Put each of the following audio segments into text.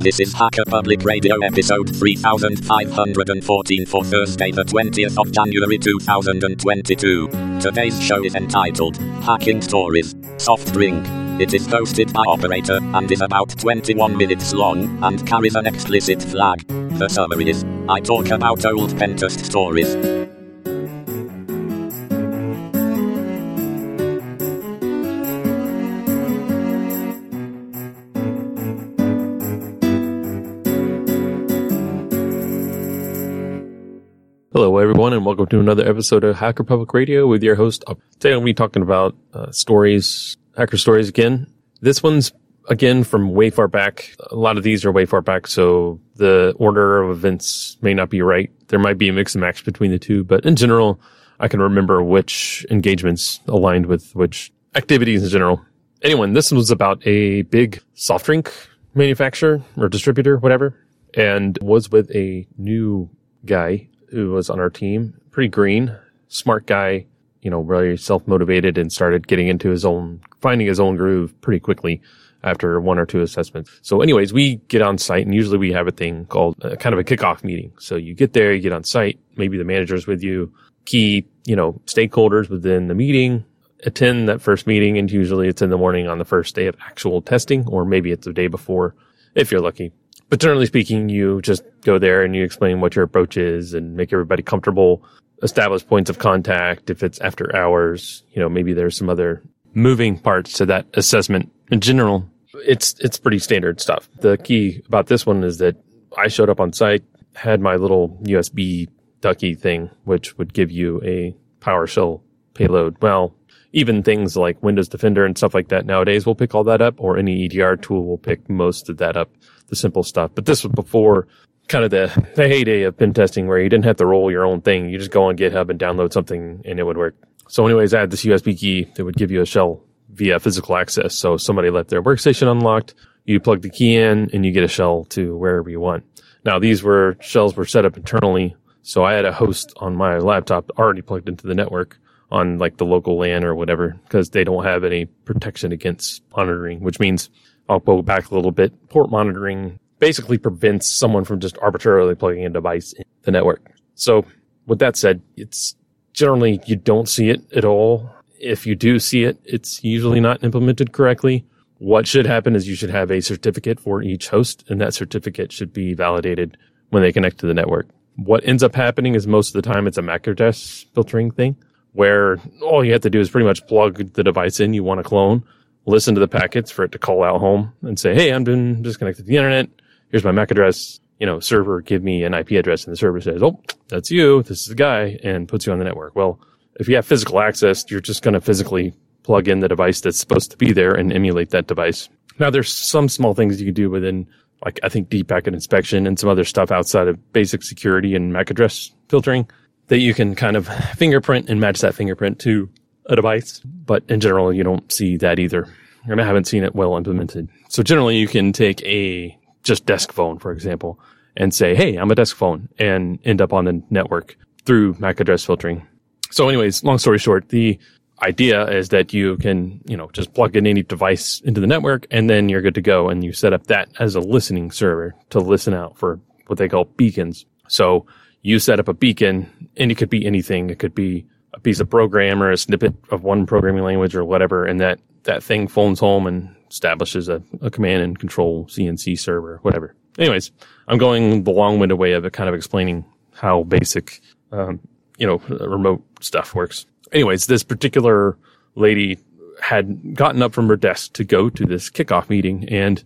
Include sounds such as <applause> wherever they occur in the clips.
This is Hacker Public Radio episode 3514 for Thursday, the 20th of January 2022. Today's show is entitled Hacking Stories Soft Drink. It is hosted by Operator and is about 21 minutes long and carries an explicit flag. The summary is I talk about old pentest stories. And welcome to another episode of Hacker Public Radio with your host. Today, I'll be talking about uh, stories, hacker stories again. This one's again from way far back. A lot of these are way far back, so the order of events may not be right. There might be a mix and match between the two, but in general, I can remember which engagements aligned with which activities in general. Anyway, this was about a big soft drink manufacturer or distributor, whatever, and was with a new guy who was on our team, pretty green, smart guy, you know, really self motivated and started getting into his own, finding his own groove pretty quickly after one or two assessments. So anyways, we get on site and usually we have a thing called uh, kind of a kickoff meeting. So you get there, you get on site, maybe the manager's with you, key, you know, stakeholders within the meeting, attend that first meeting. And usually it's in the morning on the first day of actual testing, or maybe it's the day before if you're lucky. But generally speaking, you just go there and you explain what your approach is and make everybody comfortable, establish points of contact. If it's after hours, you know, maybe there's some other moving parts to that assessment. In general, it's, it's pretty standard stuff. The key about this one is that I showed up on site, had my little USB ducky thing, which would give you a PowerShell payload. Well, even things like Windows Defender and stuff like that nowadays will pick all that up, or any EDR tool will pick most of that up, the simple stuff. But this was before kind of the, the heyday of pen testing where you didn't have to roll your own thing. You just go on GitHub and download something and it would work. So anyways, I had this USB key that would give you a shell via physical access. So somebody left their workstation unlocked. You plug the key in and you get a shell to wherever you want. Now these were shells were set up internally. So I had a host on my laptop already plugged into the network on like the local LAN or whatever because they don't have any protection against monitoring, which means I'll go back a little bit. Port monitoring basically prevents someone from just arbitrarily plugging a device in the network. So with that said, it's generally you don't see it at all. If you do see it, it's usually not implemented correctly. What should happen is you should have a certificate for each host and that certificate should be validated when they connect to the network. What ends up happening is most of the time it's a MAC address filtering thing where all you have to do is pretty much plug the device in you want to clone, listen to the packets for it to call out home and say, Hey, I'm been disconnected to the internet. Here's my MAC address. You know, server, give me an IP address. And the server says, Oh, that's you. This is the guy and puts you on the network. Well, if you have physical access, you're just going to physically plug in the device that's supposed to be there and emulate that device. Now, there's some small things you can do within, like, I think deep packet inspection and some other stuff outside of basic security and MAC address filtering that you can kind of fingerprint and match that fingerprint to a device. But in general, you don't see that either. And I haven't seen it well implemented. So generally you can take a just desk phone, for example, and say, Hey, I'm a desk phone and end up on the network through MAC address filtering. So anyways, long story short, the idea is that you can, you know, just plug in any device into the network and then you're good to go. And you set up that as a listening server to listen out for what they call beacons. So you set up a beacon and it could be anything. It could be a piece of program or a snippet of one programming language or whatever. And that, that thing phones home and establishes a, a command and control CNC server, whatever. Anyways, I'm going the long winded way of kind of explaining how basic, um, you know, remote stuff works. Anyways, this particular lady had gotten up from her desk to go to this kickoff meeting. And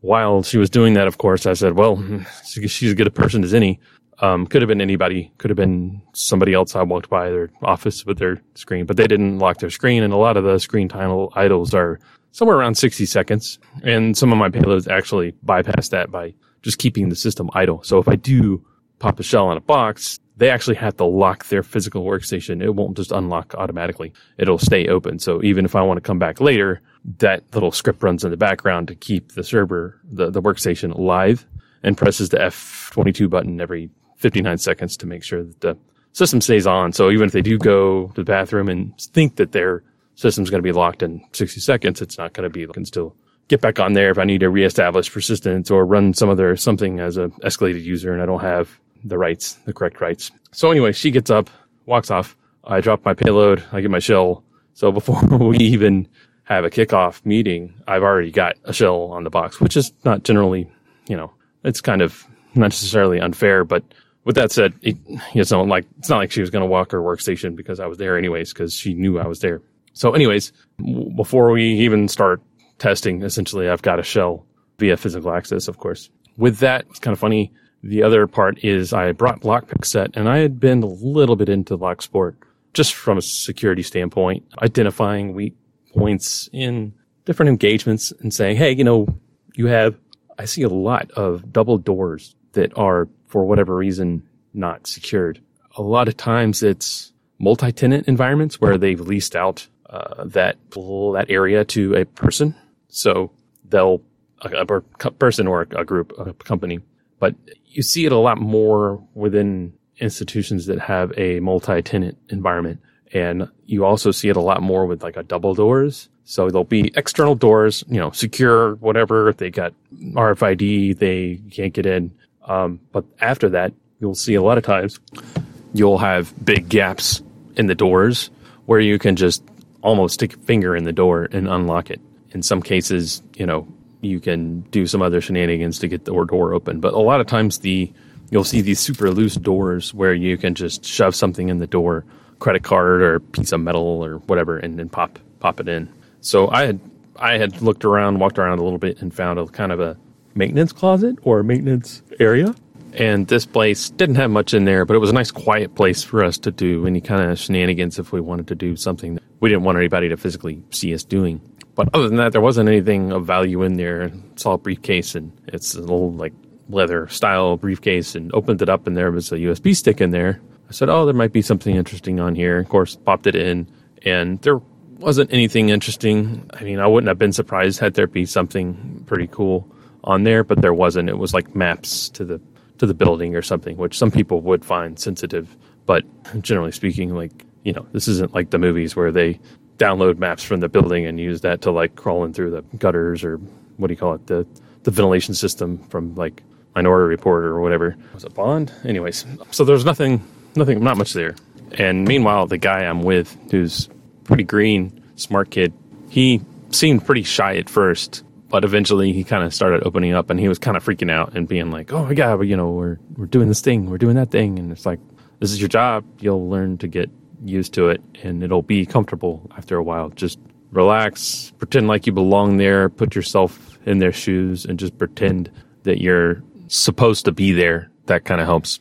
while she was doing that, of course, I said, well, <laughs> she's as good a person as any. Um, could have been anybody, could have been somebody else I walked by their office with their screen, but they didn't lock their screen. And a lot of the screen time idles are somewhere around 60 seconds. And some of my payloads actually bypass that by just keeping the system idle. So if I do pop a shell on a box, they actually have to lock their physical workstation. It won't just unlock automatically. It'll stay open. So even if I want to come back later, that little script runs in the background to keep the server, the, the workstation live and presses the F22 button every 59 seconds to make sure that the system stays on. So even if they do go to the bathroom and think that their system's going to be locked in 60 seconds, it's not going to be. I can still get back on there if I need to reestablish persistence or run some other something as a escalated user and I don't have the rights, the correct rights. So anyway, she gets up, walks off. I drop my payload. I get my shell. So <laughs> before we even have a kickoff meeting, I've already got a shell on the box, which is not generally, you know, it's kind of not necessarily unfair, but with that said, it, it's not like it's not like she was going to walk her workstation because I was there anyways because she knew I was there. So, anyways, w- before we even start testing, essentially, I've got a shell via physical access, of course. With that, it's kind of funny. The other part is I brought lockpick set, and I had been a little bit into LockSport just from a security standpoint, identifying weak points in different engagements and saying, hey, you know, you have, I see a lot of double doors that are, for whatever reason, not secured. A lot of times it's multi-tenant environments where they've leased out uh, that that area to a person. So they'll a, a person or a group, a company. But you see it a lot more within institutions that have a multi-tenant environment. And you also see it a lot more with like a double doors. So there'll be external doors, you know, secure, whatever. They got RFID, they can't get in. Um, but after that, you'll see a lot of times you'll have big gaps in the doors where you can just almost stick a finger in the door and unlock it. In some cases, you know, you can do some other shenanigans to get the door open. But a lot of times the you'll see these super loose doors where you can just shove something in the door, credit card or piece of metal or whatever, and then pop pop it in. So I had I had looked around, walked around a little bit, and found a kind of a maintenance closet or maintenance area. And this place didn't have much in there, but it was a nice quiet place for us to do any kind of shenanigans if we wanted to do something that we didn't want anybody to physically see us doing. But other than that, there wasn't anything of value in there. Saw a briefcase and it's a little like leather style briefcase and opened it up and there was a USB stick in there. I said, Oh, there might be something interesting on here. Of course, popped it in and there wasn't anything interesting. I mean, I wouldn't have been surprised had there be something pretty cool on there, but there wasn't. It was like maps to the to the building or something, which some people would find sensitive. But generally speaking, like you know, this isn't like the movies where they download maps from the building and use that to like crawling through the gutters or what do you call it the the ventilation system from like Minority Report or whatever. Was it Bond? Anyways, so there's nothing, nothing, not much there. And meanwhile, the guy I'm with, who's pretty green, smart kid, he seemed pretty shy at first, but eventually he kind of started opening up and he was kind of freaking out and being like, "Oh my god, you know, we're we're doing this thing, we're doing that thing," and it's like, "This is your job. You'll learn to get used to it, and it'll be comfortable after a while. Just relax, pretend like you belong there, put yourself in their shoes, and just pretend that you're supposed to be there. That kind of helps."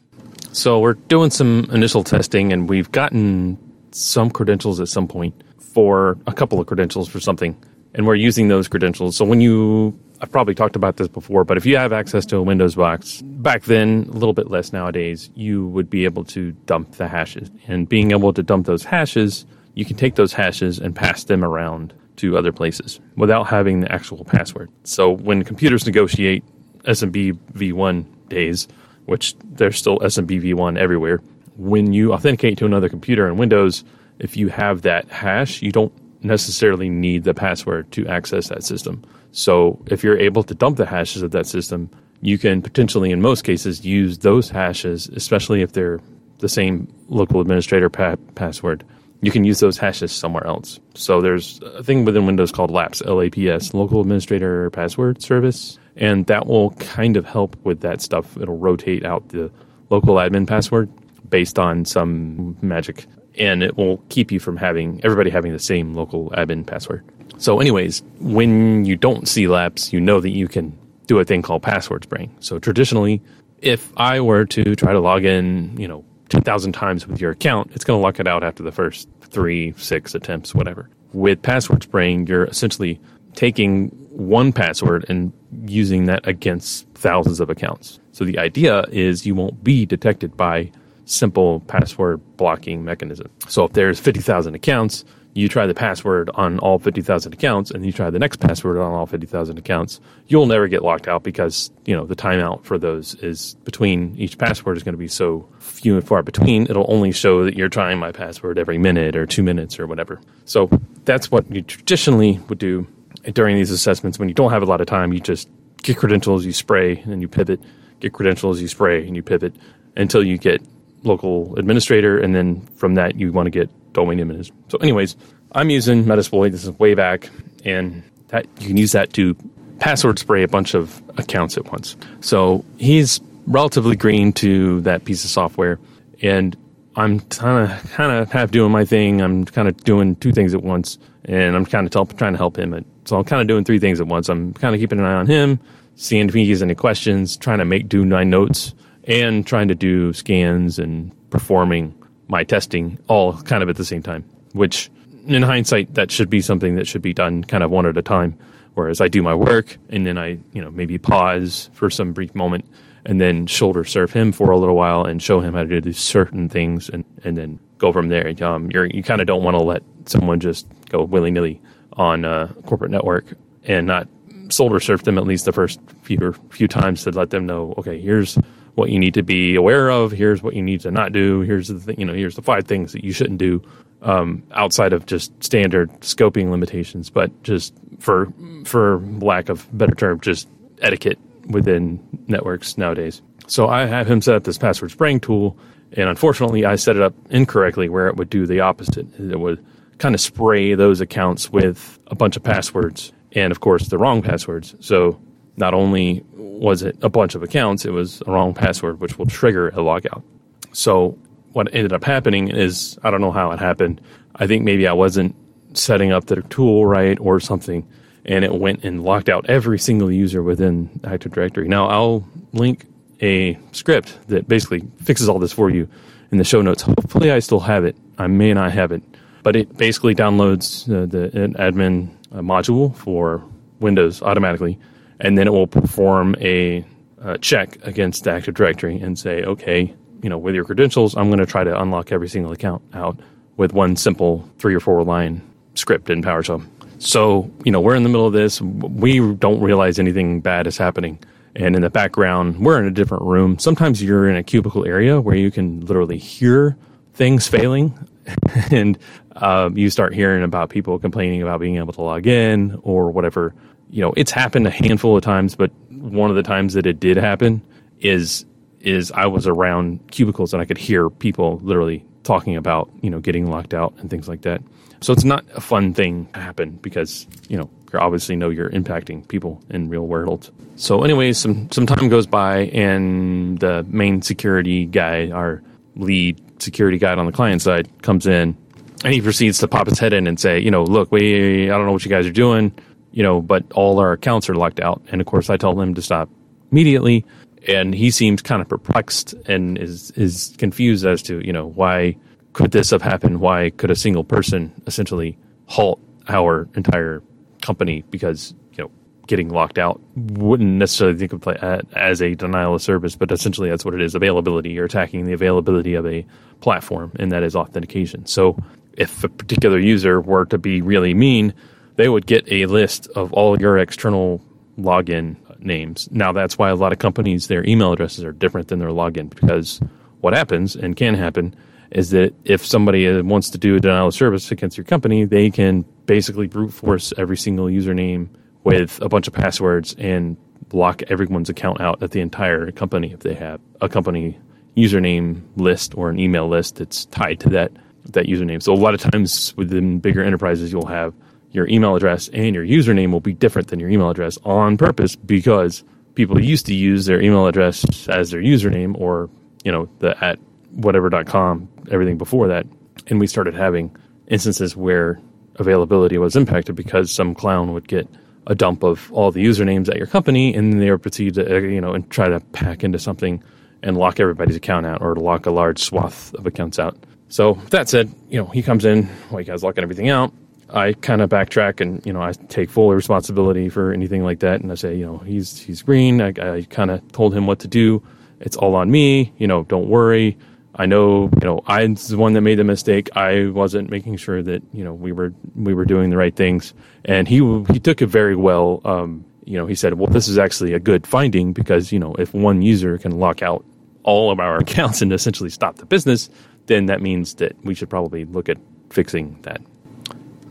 So we're doing some initial testing, and we've gotten some credentials at some point for a couple of credentials for something and we're using those credentials. So when you, I've probably talked about this before, but if you have access to a Windows box, back then, a little bit less nowadays, you would be able to dump the hashes. And being able to dump those hashes, you can take those hashes and pass them around to other places without having the actual password. So when computers negotiate SMB v1 days, which there's still SMB v1 everywhere, when you authenticate to another computer in Windows, if you have that hash, you don't necessarily need the password to access that system. So if you're able to dump the hashes of that system, you can potentially, in most cases, use those hashes, especially if they're the same local administrator pa- password. You can use those hashes somewhere else. So there's a thing within Windows called LAPS, L-A-P-S, Local Administrator Password Service, and that will kind of help with that stuff. It'll rotate out the local admin password based on some magic and it will keep you from having everybody having the same local admin password. So, anyways, when you don't see LAPS, you know that you can do a thing called password spraying. So, traditionally, if I were to try to log in, you know, 10,000 times with your account, it's going to lock it out after the first three, six attempts, whatever. With password spraying, you're essentially taking one password and using that against thousands of accounts. So the idea is you won't be detected by simple password blocking mechanism. So if there's 50,000 accounts, you try the password on all 50,000 accounts and you try the next password on all 50,000 accounts, you'll never get locked out because, you know, the timeout for those is between each password is going to be so few and far between. It'll only show that you're trying my password every minute or two minutes or whatever. So that's what you traditionally would do. during these assessments, when you don't have a lot of time, you just get credentials, you spray, and you pivot. Get credentials, you spray, and you pivot until you get local administrator, and then from that you want to get domain administrator. So, anyways, I'm using Metasploit. This is way back, and that you can use that to password spray a bunch of accounts at once. So he's relatively green to that piece of software, and I'm kind of kind of half doing my thing. I'm kind of doing two things at once, and I'm kind of trying to help him. So I'm kind of doing three things at once. I'm kind of keeping an eye on him, seeing if he has any questions, trying to make do my notes, and trying to do scans and performing my testing all kind of at the same time. Which, in hindsight, that should be something that should be done kind of one at a time. Whereas I do my work and then I, you know, maybe pause for some brief moment and then shoulder surf him for a little while and show him how to do certain things and, and then go from there. Um, you're, you kind of don't want to let someone just go willy nilly on a corporate network and not shoulder surf them at least the first few few times to let them know, okay, here's what you need to be aware of. Here's what you need to not do. Here's the th- you know here's the five things that you shouldn't do um, outside of just standard scoping limitations, but just for for lack of better term, just etiquette within networks nowadays. So I have him set up this password spraying tool, and unfortunately, I set it up incorrectly where it would do the opposite. It would kind of spray those accounts with a bunch of passwords, and of course, the wrong passwords. So not only was it a bunch of accounts, it was a wrong password, which will trigger a logout. So what ended up happening is I don't know how it happened. I think maybe I wasn't setting up the tool right or something, and it went and locked out every single user within Active Directory. Now I'll link a script that basically fixes all this for you in the show notes. Hopefully, I still have it. I may not have it, but it basically downloads uh, the admin uh, module for Windows automatically and then it will perform a uh, check against the Active Directory and say, okay, you know, with your credentials, I'm going to try to unlock every single account out with one simple three or four line script in PowerShell. So, you know, we're in the middle of this. We don't realize anything bad is happening. And in the background, we're in a different room. Sometimes you're in a cubicle area where you can literally hear things failing. <laughs> and uh, you start hearing about people complaining about being able to log in or whatever you know, it's happened a handful of times, but one of the times that it did happen is is I was around cubicles and I could hear people literally talking about, you know, getting locked out and things like that. So it's not a fun thing to happen because, you know, you obviously know you're impacting people in real world. So anyways, some some time goes by and the main security guy, our lead security guy on the client side comes in and he proceeds to pop his head in and say, you know, look, we I don't know what you guys are doing you know, but all our accounts are locked out. And of course, I tell him to stop immediately. And he seems kind of perplexed and is is confused as to you know why could this have happened? Why could a single person essentially halt our entire company because you know getting locked out wouldn't necessarily think of it as a denial of service, but essentially that's what it is: availability. You're attacking the availability of a platform, and that is authentication. So if a particular user were to be really mean they would get a list of all your external login names. Now, that's why a lot of companies, their email addresses are different than their login because what happens and can happen is that if somebody uh, wants to do a denial of service against your company, they can basically brute force every single username with a bunch of passwords and block everyone's account out at the entire company if they have a company username list or an email list that's tied to that that username. So a lot of times within bigger enterprises, you'll have your email address and your username will be different than your email address on purpose because people used to use their email address as their username or, you know, the at whatever.com, everything before that. And we started having instances where availability was impacted because some clown would get a dump of all the usernames at your company and they would proceed to, uh, you know, and try to pack into something and lock everybody's account out or lock a large swath of accounts out. So that said, you know, he comes in while you guys locking everything out. I kind of backtrack and you know I take full responsibility for anything like that, and I say you know he's he's green. I, I kind of told him what to do. It's all on me. You know, don't worry. I know you know I'm the one that made the mistake. I wasn't making sure that you know we were we were doing the right things, and he he took it very well. Um, you know, he said, well, this is actually a good finding because you know if one user can lock out all of our <laughs> accounts and essentially stop the business, then that means that we should probably look at fixing that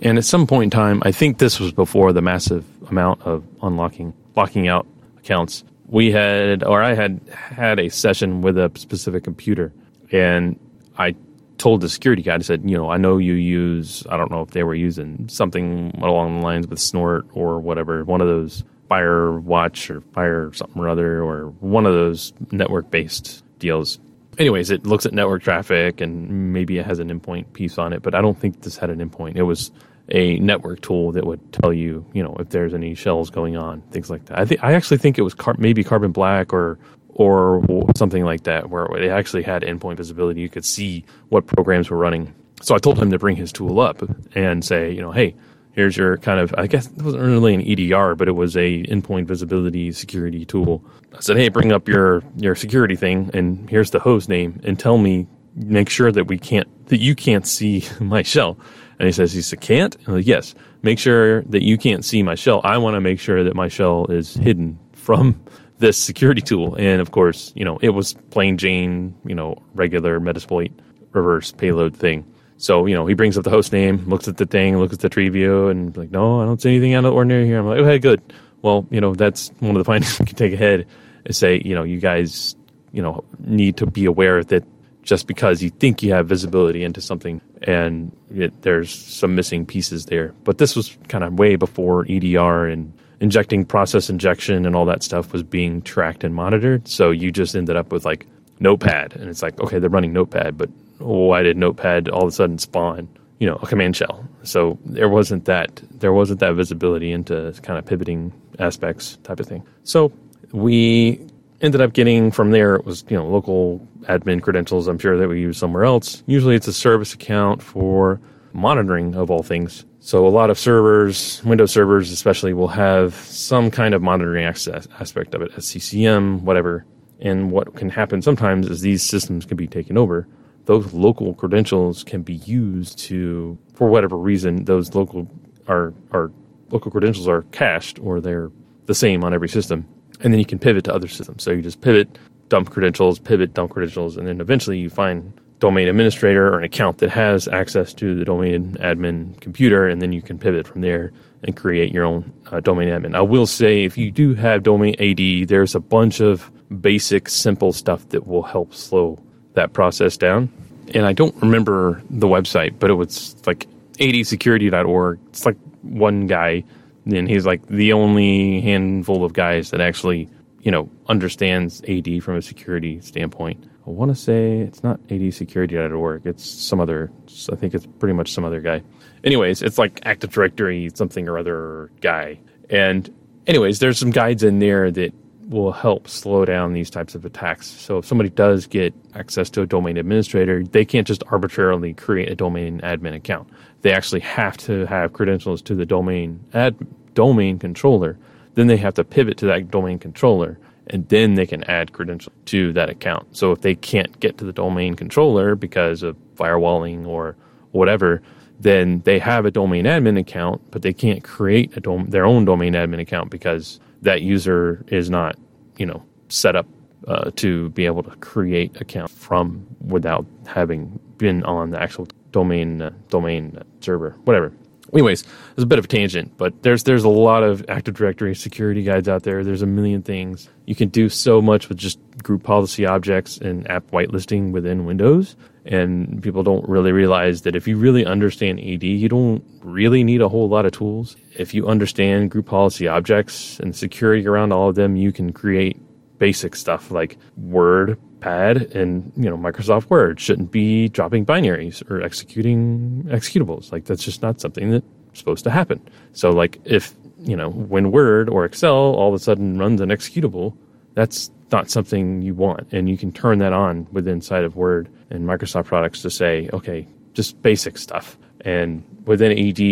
And at some point in time, I think this was before the massive amount of unlocking, locking out accounts. We had, or I had had a session with a specific computer, and I told the security guy, I said, you know, I know you use, I don't know if they were using something along the lines with Snort or whatever, one of those Firewatch or Fire something or other, or one of those network based deals. Anyways, it looks at network traffic and maybe it has an endpoint piece on it, but I don't think this had an endpoint. It was a network tool that would tell you, you know, if there's any shells going on, things like that. I think I actually think it was car- maybe Carbon Black or or something like that, where it actually had endpoint visibility. You could see what programs were running. So I told him to bring his tool up and say, you know, hey, here's your kind of I guess it wasn't really an EDR, but it was a endpoint visibility security tool. I said, hey, bring up your your security thing, and here's the host name, and tell me, make sure that we can't that you can't see <laughs> my shell. And he says, he said, can't? Like, yes. Make sure that you can't see my shell. I want to make sure that my shell is hidden from <laughs> this security tool. And of course, you know, it was plain Jane, you know, regular Metasploit reverse payload thing. So, you know, he brings up the host name, looks at the thing, looks at the tree view, and like, no, I don't see anything out of the ordinary here. I'm like, okay, good. Well, you know, that's one of the findings <laughs> we can take ahead is say, you know, you guys, you know, need to be aware that just because you think you have visibility into something and it, there's some missing pieces there. But this was kind of way before EDR and injecting process injection and all that stuff was being tracked and monitored. So you just ended up with like Notepad, and it's like, okay, they're running Notepad, but why did Notepad all of a sudden spawn, you know, a command shell? So there wasn't that there wasn't that visibility into kind of pivoting aspects type of thing. So we ended up getting from there it was you know local admin credentials i'm sure that we use somewhere else. Usually it's a service account for monitoring of all things. So a lot of servers windows servers especially will have some kind of monitoring access aspect of it sccm whatever. And what can happen sometimes is these systems can be taken over. Those local credentials can be used to for whatever reason those local are are local credentials are cached or they're the same on every system and then you can pivot to other systems. So you just pivot, dump credentials, pivot, dump credentials, and then eventually you find domain administrator or an account that has access to the domain admin computer, and then you can pivot from there and create your own uh, domain admin. I will say, if you do have domain AD, there's a bunch of basic, simple stuff that will help slow that process down. And I don't remember the website, but it was like adsecurity.org. It's like one guy and he's like the only handful of guys that actually you know understands AD from a security standpoint. I want to say it's not adsecurity.org. It's some other. I think it's pretty much some other guy. Anyways, it's like Active Directory something or other guy. And anyways, there's some guides in there that will help slow down these types of attacks. So if somebody does get access to a domain administrator, they can't just arbitrarily create a domain admin account. They actually have to have credentials to the domain ad domain controller. Then they have to pivot to that domain controller and then they can add credentials to that account. So if they can't get to the domain controller because of firewalling or whatever, then they have a domain admin account, but they can't create dom- their own domain admin account because that user is not, you know, set up uh, to be able to create account from without having been on the actual domain uh, domain server, whatever. Anyways, it's a bit of a tangent, but there's there's a lot of Active Directory security guides out there. There's a million things you can do so much with just group policy objects and app whitelisting within Windows. And people don't really realize that if you really understand AD, you don't really need a whole lot of tools. If you understand group policy objects and security around all of them, you can create basic stuff like Word pad and you know Microsoft Word shouldn't be dropping binaries or executing executables. Like that's just not something that's supposed to happen. So like if you know when Word or Excel all of a sudden runs an executable, that's not something you want, and you can turn that on within inside of Word and Microsoft products to say, okay, just basic stuff. And within AD,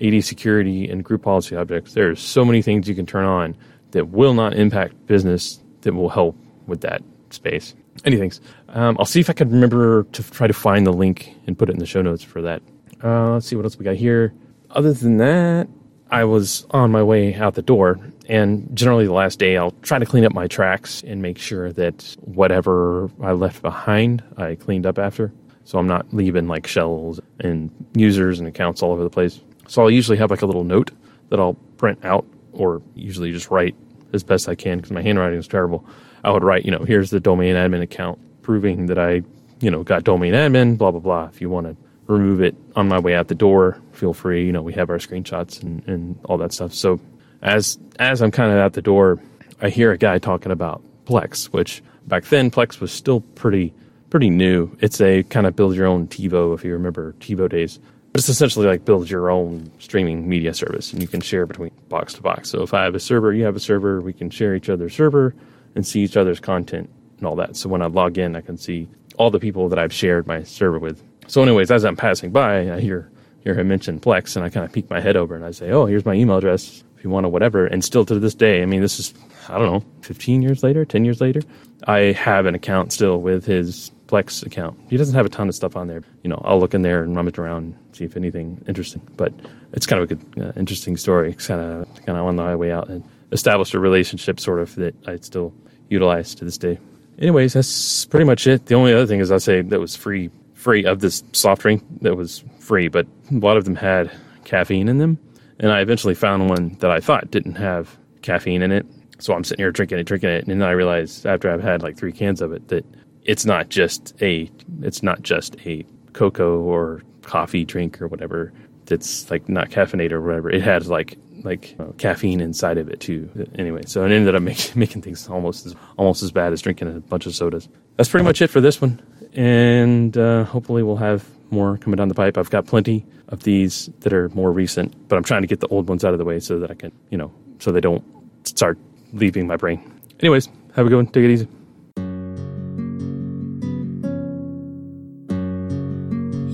AD security and group policy objects, there's so many things you can turn on that will not impact business that will help with that space. Anything. Um, I'll see if I can remember to try to find the link and put it in the show notes for that. Uh, let's see what else we got here. Other than that, I was on my way out the door, and generally the last day I'll try to clean up my tracks and make sure that whatever I left behind I cleaned up after. So I'm not leaving like shells and users and accounts all over the place. So I'll usually have like a little note that I'll print out or usually just write as best I can because my handwriting is terrible. I would write, you know, here's the domain admin account proving that I, you know, got domain admin, blah, blah, blah. If you want to remove it on my way out the door, feel free. You know, we have our screenshots and, and all that stuff. So as, as I'm kind of out the door, I hear a guy talking about Plex, which back then Plex was still pretty, pretty new. It's a kind of build your own TiVo, if you remember TiVo days. But it's essentially like build your own streaming media service and you can share between box to box. So if I have a server, you have a server, we can share each other's server and see each other's content and all that. So when I log in, I can see all the people that I've shared my server with. So anyways, as I'm passing by, I hear hear him mention Plex and I kind of peek my head over and I say, "Oh, here's my email address if you want to whatever." And still to this day, I mean, this is I don't know, 15 years later, 10 years later, I have an account still with his Plex account. He doesn't have a ton of stuff on there. You know, I'll look in there and rummage around, see if anything interesting. But it's kind of a good, uh, interesting story. It's kind of kind of on the way out and established a relationship, sort of that I still utilize to this day. Anyways, that's pretty much it. The only other thing is I say that was free, free of this soft drink that was free, but a lot of them had caffeine in them, and I eventually found one that I thought didn't have caffeine in it. So I'm sitting here drinking it, drinking it, and then I realized after I've had like three cans of it that it's not just a it's not just a cocoa or coffee drink or whatever that's like not caffeinated or whatever. It has like like uh, caffeine inside of it too. Anyway, so it ended up make, <laughs> making things almost as almost as bad as drinking a bunch of sodas. That's pretty much it for this one, and uh, hopefully we'll have more coming down the pipe. I've got plenty of these that are more recent, but I'm trying to get the old ones out of the way so that I can, you know, so they don't start leaving my brain. Anyways, have a good one. Take it easy.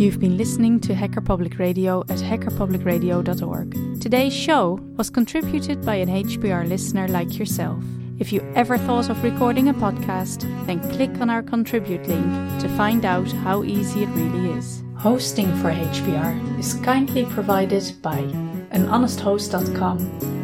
You've been listening to Hacker Public Radio at hackerpublicradio.org. Today's show was contributed by an HPR listener like yourself. If you ever thought of recording a podcast, then click on our contribute link to find out how easy it really is. Hosting for HPR is kindly provided by anhonesthost.com,